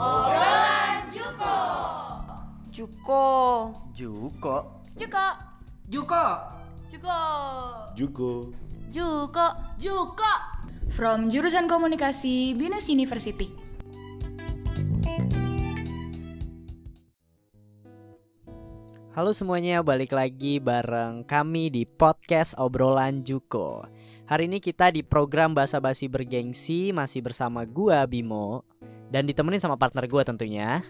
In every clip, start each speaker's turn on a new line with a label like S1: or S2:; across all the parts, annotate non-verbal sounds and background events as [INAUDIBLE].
S1: Obrolan Juko.
S2: Juko.
S3: Juko.
S1: Juko.
S4: Juko.
S1: Juko.
S5: Juko.
S1: Juko. Juko. From jurusan komunikasi Binus University.
S3: Halo semuanya, balik lagi bareng kami di podcast obrolan Juko. Hari ini kita di program Bahasa Basi Bergengsi masih bersama gua Bimo dan ditemenin sama partner gua tentunya.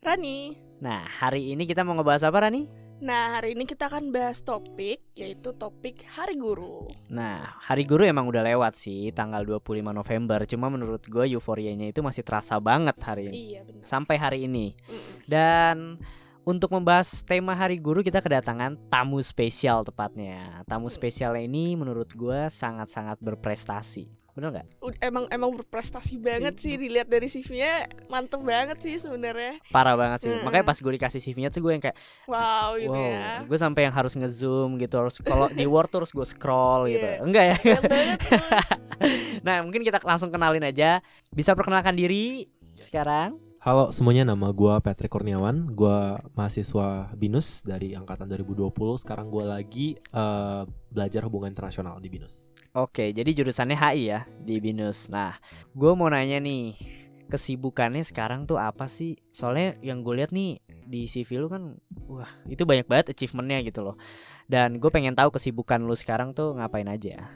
S6: Rani.
S3: Nah, hari ini kita mau ngebahas apa Rani?
S6: Nah, hari ini kita akan bahas topik yaitu topik Hari Guru.
S3: Nah, Hari Guru emang udah lewat sih, tanggal 25 November. Cuma menurut gue euforianya itu masih terasa banget hari ini.
S6: Iya, benar.
S3: Sampai hari ini.
S6: Mm.
S3: Dan untuk membahas tema Hari Guru kita kedatangan tamu spesial tepatnya. Tamu spesialnya ini menurut gue sangat-sangat berprestasi. Bener nggak?
S6: Emang emang berprestasi banget sih dilihat dari CV-nya mantep banget sih sebenarnya.
S3: Parah banget sih.
S6: Mm-mm.
S3: Makanya pas gue dikasih CV-nya tuh gue yang kayak
S6: Wow, gitu
S3: wow.
S6: ya.
S3: Gue sampai yang harus ngezoom gitu. Harus kalau di Word terus gue scroll gitu.
S6: Iya.
S3: Enggak ya? [LAUGHS] Nah mungkin kita langsung kenalin aja. Bisa perkenalkan diri sekarang?
S5: Halo semuanya, nama gua Patrick Kurniawan. Gua mahasiswa BINUS dari angkatan 2020. Sekarang gua lagi eh, belajar hubungan internasional di BINUS.
S3: Oke, jadi jurusannya HI ya di Binus. Nah, gue mau nanya nih, kesibukannya sekarang tuh apa sih? Soalnya yang gue lihat nih di CV lu kan, wah itu banyak banget achievementnya gitu loh. Dan gue pengen tahu kesibukan lu sekarang tuh ngapain aja.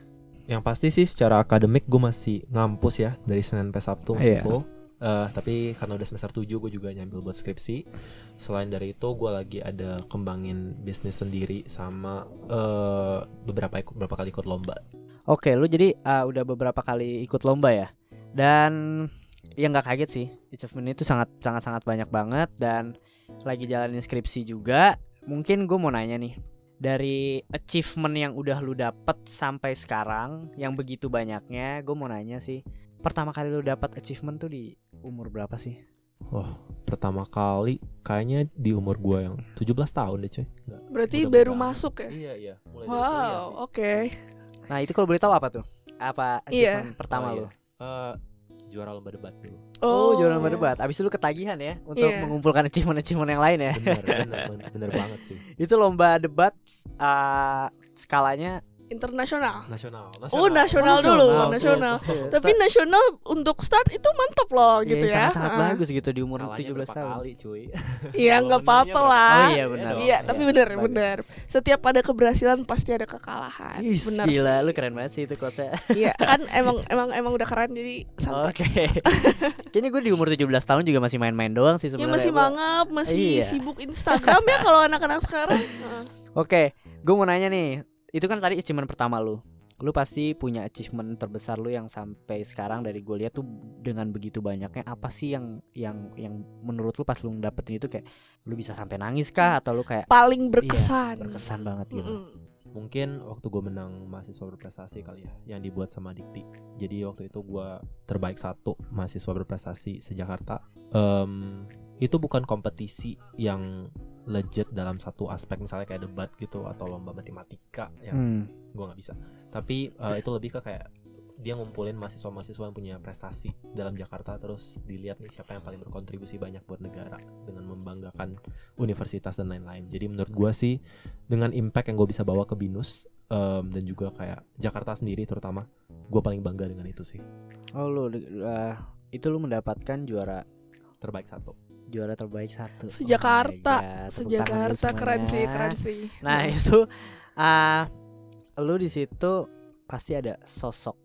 S5: Yang pasti sih secara akademik gue masih ngampus ya dari Senin sampai Sabtu masih
S3: Iya.
S5: full. Eh, tapi karena udah semester 7 gue juga nyambil buat skripsi. Selain dari itu gue lagi ada kembangin bisnis sendiri sama eh, beberapa beberapa kali ikut lomba.
S3: Oke, lu jadi uh, udah beberapa kali ikut lomba ya. Dan yang nggak kaget sih, achievement itu sangat sangat sangat banyak banget dan lagi jalanin skripsi juga. Mungkin gue mau nanya nih, dari achievement yang udah lu dapet sampai sekarang yang begitu banyaknya, gue mau nanya sih, pertama kali lu dapet achievement tuh di umur berapa sih?
S5: Wah, pertama kali kayaknya di umur gua yang 17 tahun deh, coy. Nggak,
S6: Berarti
S5: muda
S6: baru masuk ya?
S5: Iya, iya. Mulai
S6: Wow, oke.
S3: Nah itu kalau boleh tahu apa tuh? Apa
S6: Iya.
S3: achievement pertama
S5: Oh,
S3: lu?
S5: iya. Eh, juara lomba debat dulu.
S3: Oh, juara lomba debat. Abis itu lu ketagihan ya untuk
S6: Iya.
S3: mengumpulkan achievement-achievement yang lain ya.
S5: Bener, bener, bener, bener banget sih. [LAUGHS]
S3: itu lomba debat uh, skalanya
S6: Internasional.
S5: Nasional.
S6: Oh, nasional dulu, nasional.
S5: Nasional.
S6: Tapi nasional untuk start itu mantap loh gitu ya.
S3: sangat bagus gitu di umur
S5: Kalahnya
S3: 17
S5: berapa
S3: tahun.
S5: kali, cuy. [LAUGHS]
S6: Iya,
S5: Kalau
S6: nggak
S5: menangnya
S6: apa-apa lah.
S3: Oh iya benar.
S5: dong.
S6: Iya, tapi bener
S3: Bagus.
S6: bener. Setiap ada keberhasilan pasti ada kekalahan.
S3: Ih,
S6: bener
S3: gila,
S6: sih.
S3: lu keren banget sih itu quotesnya.
S6: Iya, [LAUGHS] kan emang emang emang udah keren jadi santai.
S3: Oke. [LAUGHS] Kayaknya gue di umur 17 tahun juga masih main-main doang sih
S6: Ya
S3: sebenarnya.
S6: masih
S3: Gua-
S6: mangap, masih
S3: Iya.
S6: sibuk Instagram ya kalau anak-anak sekarang. Heeh.
S3: Oke, gue mau nanya nih. Itu kan tadi achievement pertama lu. Lu pasti punya achievement terbesar lu yang sampai sekarang dari gue lihat tuh dengan begitu banyaknya apa sih yang yang yang menurut lu pas lu dapetin itu kayak lu bisa sampai nangis kah atau lu kayak
S6: Paling
S3: iya,
S6: berkesan.
S3: berkesan banget gitu.
S6: Mm-mm.
S5: Mungkin waktu gue menang mahasiswa berprestasi kali ya, yang dibuat sama Dikti. Jadi waktu itu gua terbaik satu mahasiswa berprestasi se-Jakarta. Em, itu bukan kompetisi yang legit dalam satu aspek misalnya kayak debat gitu atau lomba matematika yang
S3: Hmm.
S5: gua nggak bisa. Tapi eh, itu lebih ke kayak dia ngumpulin mahasiswa-mahasiswa yang punya prestasi dalam Jakarta terus dilihat nih siapa yang paling berkontribusi banyak buat negara dengan membanggakan universitas dan lain-lain. Jadi menurut gua sih dengan impact yang gue bisa bawa ke binus em, dan juga kayak Jakarta sendiri terutama gue paling bangga dengan itu sih
S3: Oh lu uh, itu lu mendapatkan juara
S5: terbaik satu
S3: juara terbaik satu. Oh
S6: Sejakarta,
S3: tangan
S6: Sejakarta
S3: dulu
S6: keren sih, keren sih.
S3: Nah [LAUGHS] itu ah lu di situ pasti ada sosok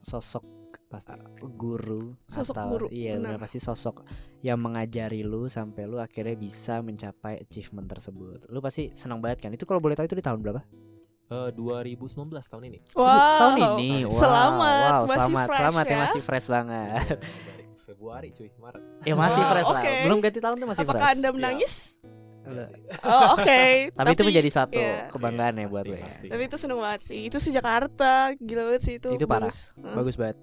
S3: sosok
S5: pasti
S3: guru
S6: Sosok
S3: atau
S6: guru,
S3: iya
S6: benar.
S3: benar pasti sosok yang mengajari lu sampai lu akhirnya bisa mencapai achievement tersebut. Lu pasti senang banget kan? Itu kalau boleh tahu itu di tahun berapa?
S5: Eh, 2019 tahun ini
S6: Wow.
S3: tahun ini. Wow,
S6: Selamat,
S3: wow,
S6: masih
S3: selamat,
S6: fresh
S3: selamat
S6: ya.
S3: masih fresh banget. [LAUGHS]
S5: Februari cuy Maret
S3: ya masih
S6: Wow,
S3: fresh lah.
S6: oke.
S3: Belum ganti tahun tuh masih
S6: Apakah
S3: fresh.
S6: Anda menangis? Oh, oke. [LAUGHS]
S3: Tapi, itu menjadi satu
S6: iya.
S3: kebanggaan ya
S5: Iya,
S3: buat
S5: pasti,
S3: lu ya.
S5: pasti.
S6: Tapi itu seneng banget sih. Itu sejakarta, gila banget sih itu.
S3: Itu parah.
S6: bagus. Heeh.
S3: Bagus banget.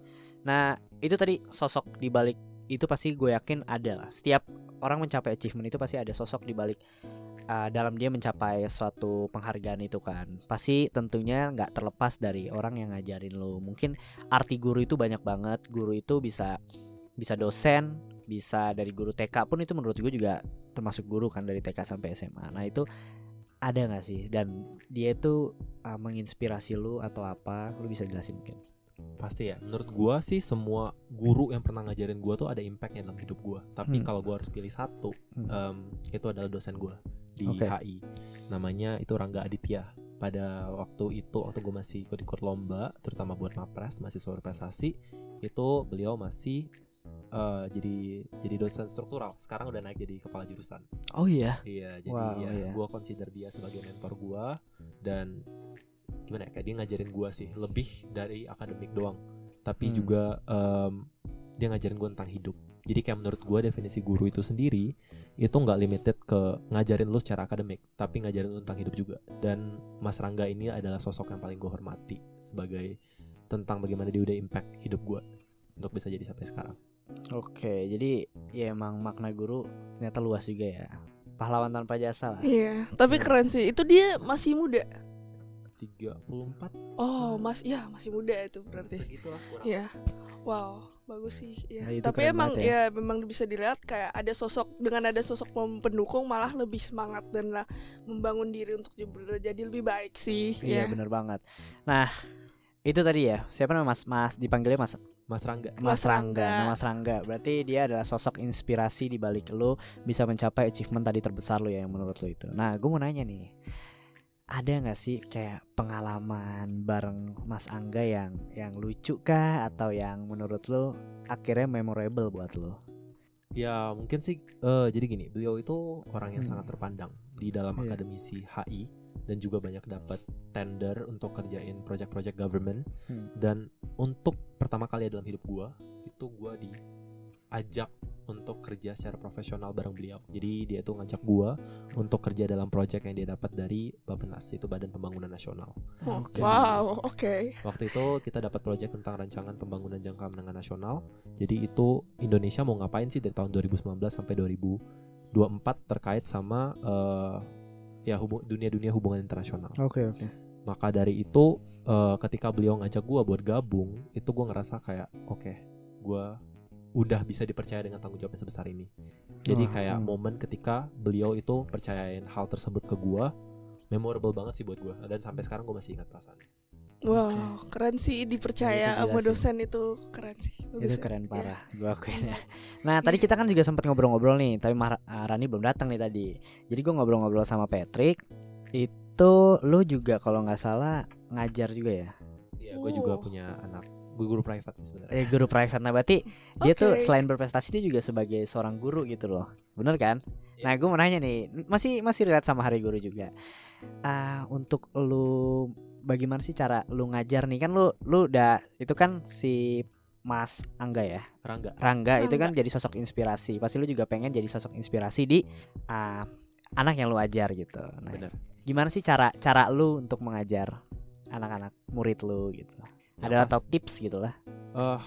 S3: Nah, itu tadi sosok di balik itu pasti gue yakin ada lah. Setiap orang mencapai achievement itu pasti ada sosok di balik uh, dalam dia mencapai suatu penghargaan itu kan. Pasti tentunya nggak terlepas dari orang yang ngajarin lo. Mungkin arti guru itu banyak banget. Guru itu bisa bisa dosen, bisa dari guru TK pun itu menurut gue juga termasuk guru kan dari TK sampai SMA nah itu ada nggak sih dan dia itu uh, menginspirasi lu atau apa lu bisa jelasin mungkin
S5: Pasti ya. Menurut gua sih semua guru yang pernah ngajarin gua tuh ada impactnya dalam hidup gua. Tapi
S3: Hmm.
S5: kalau gua harus pilih satu,
S3: Hmm.
S5: em, itu adalah dosen gua di
S3: Oke.
S5: HI. Namanya itu Rangga Aditya. Pada waktu itu waktu gua masih ikut-ikut lomba, terutama buat Mapres, mahasiswa berprestasi, itu beliau masih eh, jadi jadi dosen struktural. Sekarang udah naik jadi kepala jurusan.
S3: oh iya
S5: Iya, jadi
S3: Wow,
S5: ya
S3: iya.
S5: gua consider dia sebagai mentor gua dan gimana ya kayak dia ngajarin gua sih lebih dari akademik doang. Tapi
S3: Hmm.
S5: juga em, dia ngajarin gua tentang hidup. Jadi kayak menurut gua definisi guru itu sendiri itu nggak limited ke ngajarin lu secara akademik, tapi ngajarin lu tentang hidup juga. Dan Mas Rangga ini adalah sosok yang paling gua hormati sebagai tentang bagaimana dia udah impact hidup gua untuk bisa jadi sampai sekarang.
S3: Oke, jadi ya emang makna guru ternyata luas juga ya. Pahlawan tanpa jasa lah.
S6: Iya, tapi keren sih. Itu dia masih muda.
S5: 34
S6: Oh, mas, ya masih muda itu berarti.
S5: segitulah kurang.
S6: Iya. Wow, bagus sih. Ya.
S3: Nah, itu
S6: Tapi
S3: keren
S6: emang
S3: banget
S6: ya. memang bisa dilihat kayak ada sosok dengan ada sosok pendukung malah lebih semangat dan lah membangun diri untuk jadi jadi lebih baik sih.
S3: Iya
S6: ya.
S3: bener banget. Nah itu tadi ya siapa namanya Mas Mas dipanggilnya Mas
S5: Mas Rangga.
S3: Mas
S6: Mas
S3: Rangga.
S6: Rangga.
S3: Nah, Mas Rangga. Berarti dia adalah sosok inspirasi di balik lu bisa mencapai achievement tadi terbesar lu ya yang menurut lu itu. Nah gue mau nanya nih ada nggak sih kayak pengalaman bareng Mas Angga yang yang lucu kah atau yang menurut lu akhirnya memorable buat lu?
S5: Ya mungkin sih eh, jadi gini, beliau itu orang yang
S3: Hmm.
S5: sangat terpandang di dalam
S3: Iya.
S5: akademisi HI dan juga banyak dapat tender untuk kerjain project-project government
S3: Hmm.
S5: dan untuk pertama kali dalam hidup gua itu gua diajak untuk kerja secara profesional bareng beliau. Jadi dia itu ngajak gua untuk kerja dalam project yang dia dapat dari Bappenas itu Badan Pembangunan Nasional.
S6: Oh,
S3: Oke.
S6: Wow, oke.
S5: Waktu itu kita dapat proyek tentang rancangan pembangunan jangka menengah nasional. Jadi itu Indonesia mau ngapain sih dari tahun 2019 sampai 2024 terkait sama eh, ya hubung dunia-dunia hubungan internasional.
S3: Oke oke.
S5: Maka dari itu eh, ketika beliau ngajak gua buat gabung, itu gua ngerasa kayak oke, gua udah bisa dipercaya dengan tanggung jawab yang sebesar ini. Jadi
S3: Wah,
S5: kayak
S3: hmm.
S5: momen ketika beliau itu percayain hal tersebut ke gua, memorable banget sih buat gua dan sampai sekarang gua masih ingat perasaannya.
S6: Wow, keren sih dipercaya
S3: gila
S6: sama
S3: sih.
S6: dosen itu keren sih. Bagus
S3: Itu
S6: ya.
S3: keren
S6: Iya.
S3: parah, gua akuin ya. [LAUGHS] Nah tadi kita kan juga sempat ngobrol-ngobrol nih, tapi Mar- ah, Rani belum datang nih tadi. Jadi gua ngobrol-ngobrol sama Patrick. Itu lu juga kalau nggak salah ngajar juga ya?
S5: Iya, gue juga
S6: Oh.
S5: punya anak. Gue guru private sih sebenarnya.
S3: Eh guru private. Nah berarti dia tuh selain berprestasi dia juga sebagai seorang guru gitu loh, bener kan?
S5: Iya.
S3: Nah gue mau nanya nih, masih masih relate sama hari guru juga. Ah untuk lu bagaimana sih cara lu ngajar nih kan lu lu udah itu kan si Mas Angga ya?
S5: Rangga.
S3: Rangga itu kan jadi sosok inspirasi. Pasti lu juga pengen jadi sosok inspirasi di ah, anak yang lu ajar gitu. Nah,
S5: Bener.
S3: gimana sih cara cara lu untuk mengajar anak-anak murid lu gitu?
S5: Yang
S3: Ada atau tips gitu lah?
S5: Eh,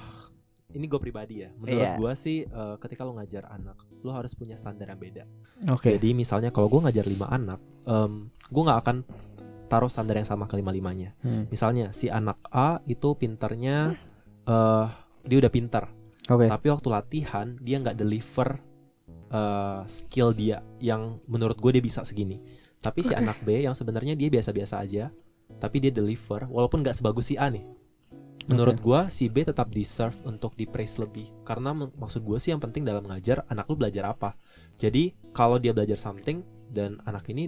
S5: ini gue pribadi ya. Menurut
S3: Iya.
S5: gua sih eh, ketika lo ngajar anak, lo harus punya standar yang beda.
S3: Oke.
S5: Jadi misalnya kalau gue ngajar lima anak, em, gue nggak akan taruh standar yang sama ke lima limanya.
S3: Hmm.
S5: Misalnya si anak A itu pinternya, eh dia udah pinter,
S3: Oke.
S5: tapi waktu latihan dia nggak deliver eh, skill dia yang menurut gue dia bisa segini. Tapi si anak B yang sebenarnya dia biasa-biasa aja, tapi dia deliver walaupun nggak sebagus si A nih. Menurut gua si B tetap deserve untuk di praise lebih karena mak- maksud gua sih yang penting dalam ngajar anak lu belajar apa. Jadi kalau dia belajar something dan anak ini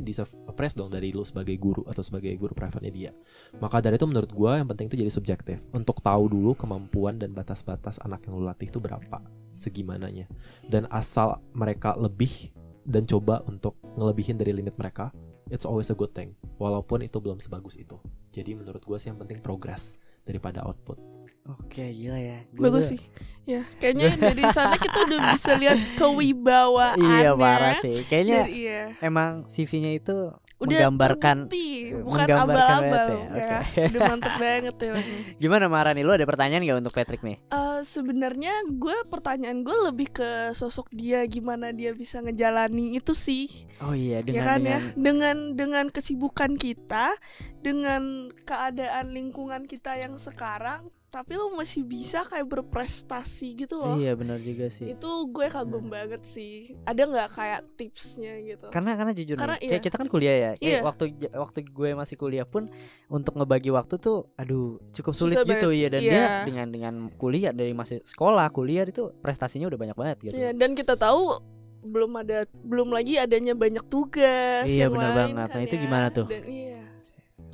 S5: praise dong dari lu sebagai guru atau sebagai guru private-nya dia. Maka dari itu menurut gua yang penting itu jadi subjektif untuk tahu dulu kemampuan dan batas-batas anak yang lu latih itu berapa, segimananya. Dan asal mereka lebih dan coba untuk ngelebihin dari limit mereka, it's always a good thing. Walaupun itu belum sebagus itu. Jadi menurut gua sih yang penting progress daripada output.
S3: Oke, gila ya. Gua
S6: Bagus sih. Ya, kayaknya [LAUGHS] dari sana kita udah bisa lihat kewibawaan.
S3: Iya parah sih. Kayaknya
S6: Dari, iya.
S3: emang CV-nya itu
S6: Udah
S3: menggambarkan
S6: terbukti,
S3: eh,
S6: bukan abal-abal ya.
S3: ya. Oke.
S6: Udah mantep banget ya. [LAUGHS]
S3: Gimana Marani? Lu ada pertanyaan gak untuk Patrick nih?
S6: Eh, sebenarnya gue pertanyaan gue lebih ke sosok dia gimana dia bisa ngejalani itu sih
S3: Oh iya, dengan
S6: ya kan
S3: dengan
S6: ya dengan dengan kesibukan kita dengan keadaan lingkungan kita yang sekarang tapi lo masih bisa kayak berprestasi gitu loh
S3: Iya benar juga sih.
S6: itu gue kagum banget sih ada nggak kayak tipsnya gitu
S3: Karena karena jujur
S6: Karena
S3: nih, kayak
S6: iya.
S3: kita kan kuliah ya. Kayak
S6: Iya.
S3: waktu waktu gue masih kuliah pun untuk ngebagi waktu tuh aduh cukup sulit
S6: Susah
S3: gitu
S6: banget.
S3: ya dan
S6: Iya.
S3: dia dengan dengan kuliah dari masih sekolah, kuliah itu prestasinya udah banyak banget gitu.
S6: Iya, dan kita tahu belum ada belum lagi adanya banyak tugas
S3: Iya, benar banget.
S6: kan
S3: Nah, itu
S6: ya.
S3: gimana tuh?
S6: Dan iya.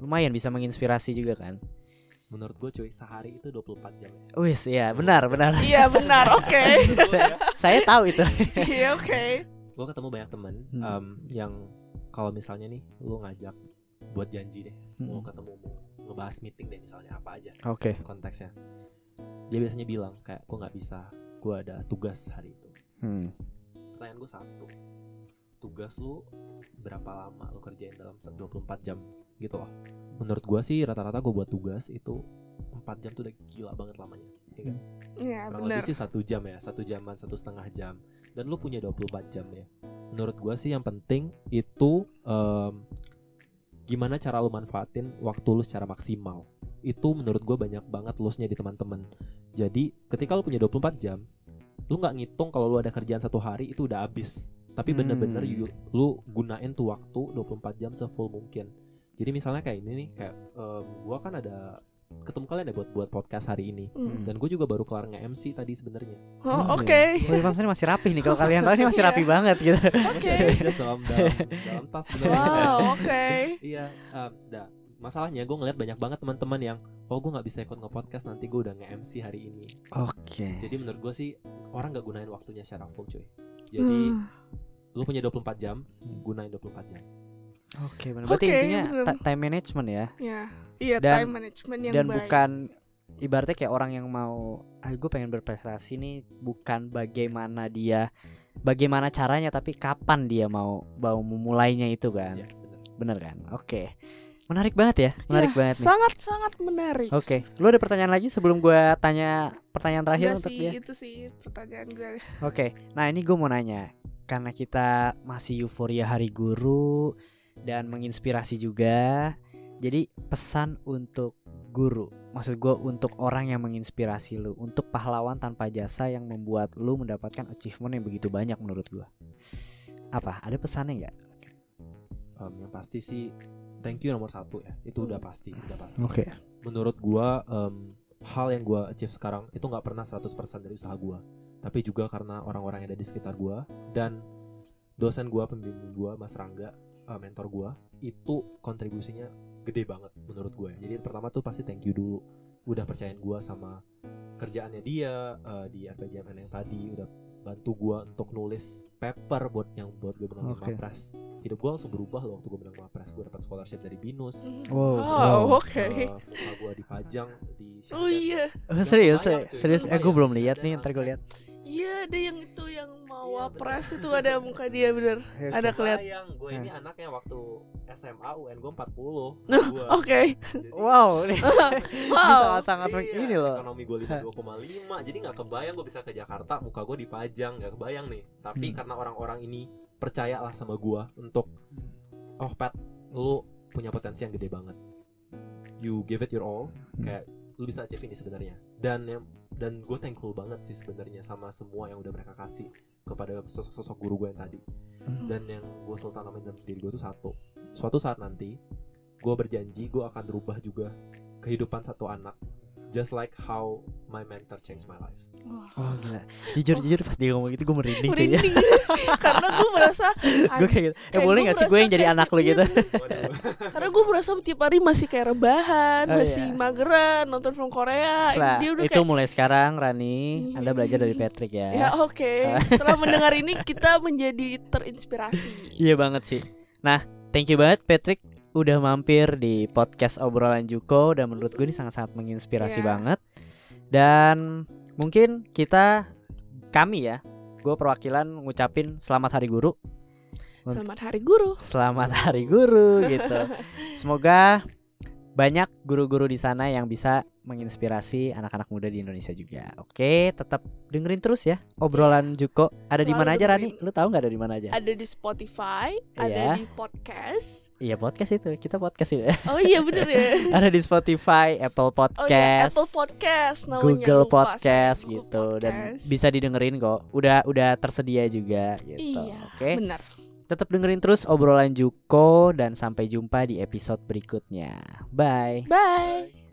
S3: Lumayan bisa menginspirasi juga kan.
S5: Menurut gue cuy sehari itu 24 jam ya.
S3: Wis, iya benar benar.
S6: Iya benar, oke. [LAUGHS]
S3: saya, saya tahu itu.
S6: Iya oke.
S5: gue ketemu banyak temen
S3: Hmm.
S5: em, yang kalau misalnya nih lu ngajak buat janji deh mau
S3: Hmm.
S5: ketemu mau ngebahas meeting deh misalnya apa aja
S3: Oke.
S5: konteksnya dia biasanya bilang kayak gue nggak bisa gue ada tugas hari itu
S3: Hmm.
S5: pertanyaan gue satu tugas lu berapa lama lu kerjain dalam se- 24 jam gitu loh. Menurut gue sih rata-rata gue buat tugas itu 4 jam tuh udah gila banget lamanya ya kan?
S6: Iya
S5: kurang
S6: benar.
S5: lebih sih satu jam ya satu jaman satu setengah jam. Dan lu punya 24 jam ya. Menurut gua sih yang penting itu em, gimana cara lu manfaatin waktu lu secara maksimal. Itu menurut gua banyak banget lossnya di teman-teman. Jadi ketika lu punya 24 jam lu nggak ngitung kalau lu ada kerjaan satu hari itu udah habis tapi bener-bener
S3: Hmm.
S5: you- lu gunain tuh waktu 24 jam sefull mungkin jadi misalnya kayak ini nih kayak em, gua kan ada ketemu kalian ya buat buat podcast hari ini
S6: Hmm.
S5: dan gue juga baru kelar nge-MC tadi sebenarnya
S6: Oh, oke.
S3: Oh, Irfan Sani masih rapi nih. Kalau kalian tahu ini masih
S6: Iya.
S3: rapi banget gitu.
S6: Oke.
S5: Just [LAUGHS] dalam dalam dalam tas sebenarnya
S6: Wow, oke. [LAUGHS]
S5: iya em, dah masalahnya gue ngeliat banyak banget teman-teman yang oh gue nggak bisa ikut nge-podcast nanti gue udah nge-MC hari ini
S3: Oke.
S5: jadi menurut gue sih orang nggak gunain waktunya secara full cuy jadi
S6: Hmm.
S5: lu punya 24 jam gunain 24 jam
S3: Oke, benar. Berarti
S6: Oke,
S3: intinya
S6: bener.
S3: time management ya.
S6: Ya. Iya,
S3: Dan-
S6: time management yang
S3: Dan
S6: baik.
S3: bukan ibaratnya kayak orang yang mau ah gue pengen berprestasi nih bukan bagaimana dia bagaimana caranya tapi kapan dia mau mau memulainya itu kan.
S5: ya bener
S3: Bener kan? Oke. Menarik banget ya. Menarik
S6: Ya,
S3: banget nih.
S6: Sangat-sangat menarik.
S3: Oke, lu ada pertanyaan lagi sebelum gua tanya pertanyaan terakhir
S6: Enggak
S3: untuk
S6: sih,
S3: dia?
S6: itu sih pertanyaan gue.
S3: Oke, nah ini gue mau nanya karena kita masih euforia hari guru dan menginspirasi juga. Jadi pesan untuk guru, maksud gue untuk orang yang menginspirasi lu, untuk pahlawan tanpa jasa yang membuat lu mendapatkan achievement yang begitu banyak menurut gue. Apa? Ada pesannya nggak?
S5: Em, yang pasti sih thank you nomor satu ya. Itu udah pasti udah pasti.
S3: Oke.
S5: menurut gua em, hal yang gua achieve sekarang itu nggak pernah 100% dari usaha gua tapi juga karena orang-orang yang ada di sekitar gua dan dosen gua pembimbing gua Mas Rangga eh, mentor gua itu kontribusinya gede banget menurut gue jadi pertama tuh pasti thank you dulu. Udah percayain gua sama kerjaannya dia eh, di RPJMN yang tadi udah bantu gua untuk nulis paper buat yang buat gue menangin
S3: Oke.
S5: Mapres hidup gua langsung berubah loh waktu gue menang Mapres gue dapat scholarship dari binus
S3: Wow.
S6: Wow, oke.
S5: Eh, muka gua dipajang di
S6: Oh iya.
S3: Oh, serius, serius. Eh, gue belum lihat nih, ntar gue lihat.
S6: Iya, ada yang itu yang
S5: Iya,
S6: wapres itu ada muka dia bener. Ada kelihatan.
S5: Sayang, gue ini
S3: Eh.
S5: anaknya waktu SMA UN gue 40
S6: Nah,
S5: gua.
S6: Oke. [LAUGHS] [LAUGHS]
S3: Wow,
S6: Wow.
S3: sangat-sangat
S5: Iya,
S3: ini loh.
S5: Ekonomi gue 52,5 Jadi gak kebayang gue bisa ke Jakarta Muka gue dipajang Gak kebayang nih Tapi
S3: Hmm.
S5: karena orang-orang ini Percayalah sama gue Untuk Oh Pat Lu punya potensi yang gede banget You give it your all
S3: Hmm.
S5: Kayak Lu bisa achieve ini sebenarnya Dan yang dan gue thankful banget sih sebenarnya sama semua yang udah mereka kasih kepada sosok-sosok guru gue yang tadi.
S3: Hmm.
S5: dan yang gue selalu tanamin dalam diri gue tuh satu. Suatu saat nanti gue berjanji gue akan rubah juga kehidupan satu anak just like how my mentor changed my life
S3: Oh gila. Jujur jujur pas dia ngomong gitu gue merinding cuy ya.
S6: Merinding [LAUGHS] karena gue merasa
S3: gue kayak gitu. Eh boleh
S6: gua
S3: gak sih gue yang jadi anak lu
S6: iya,
S3: gitu? [LAUGHS]
S6: Karena gue merasa tiap hari masih kayak rebahan,
S3: Oh,
S6: masih
S3: iya.
S6: mageran nonton film Korea. Ini
S3: Lah,
S6: dia udah
S3: itu
S6: kayak
S3: mulai sekarang Rani, Anda belajar dari Patrick ya.
S6: ya oke. Setelah mendengar [LAUGHS] ini kita menjadi terinspirasi.
S3: Iya banget sih. Nah, thank you banget Patrick udah mampir di podcast obrolan Juko dan menurut gue ini sangat-sangat menginspirasi
S6: Iya.
S3: banget. Dan mungkin kita kami ya, gue perwakilan ngucapin selamat hari guru.
S6: Selamat Hari Guru.
S3: Selamat hari guru gitu. [LAUGHS] Semoga banyak guru-guru di sana yang bisa menginspirasi anak-anak muda di Indonesia juga. Oke, tetap dengerin terus ya obrolan Juko. Ada di mana aja Rani? Lu tahu nggak ada di mana aja?
S6: Ada di Spotify, ada
S3: Iya.
S6: di podcast.
S3: Iya podcast itu, kita podcast itu.
S6: Oh iya bener ya. [LAUGHS]
S3: ada di Spotify, Apple
S6: Oh iya,
S3: Podcast,
S6: Apple Podcast namanya
S3: Google
S6: lupa.
S3: Podcast
S6: Google
S3: gitu dan
S6: Podcast.
S3: bisa didengerin kok. Udah udah tersedia juga gitu.
S6: Iya,
S3: Oke.
S6: benar.
S3: Tetap dengerin terus obrolan Juko dan sampai jumpa di episode berikutnya. Bye.
S6: Bye.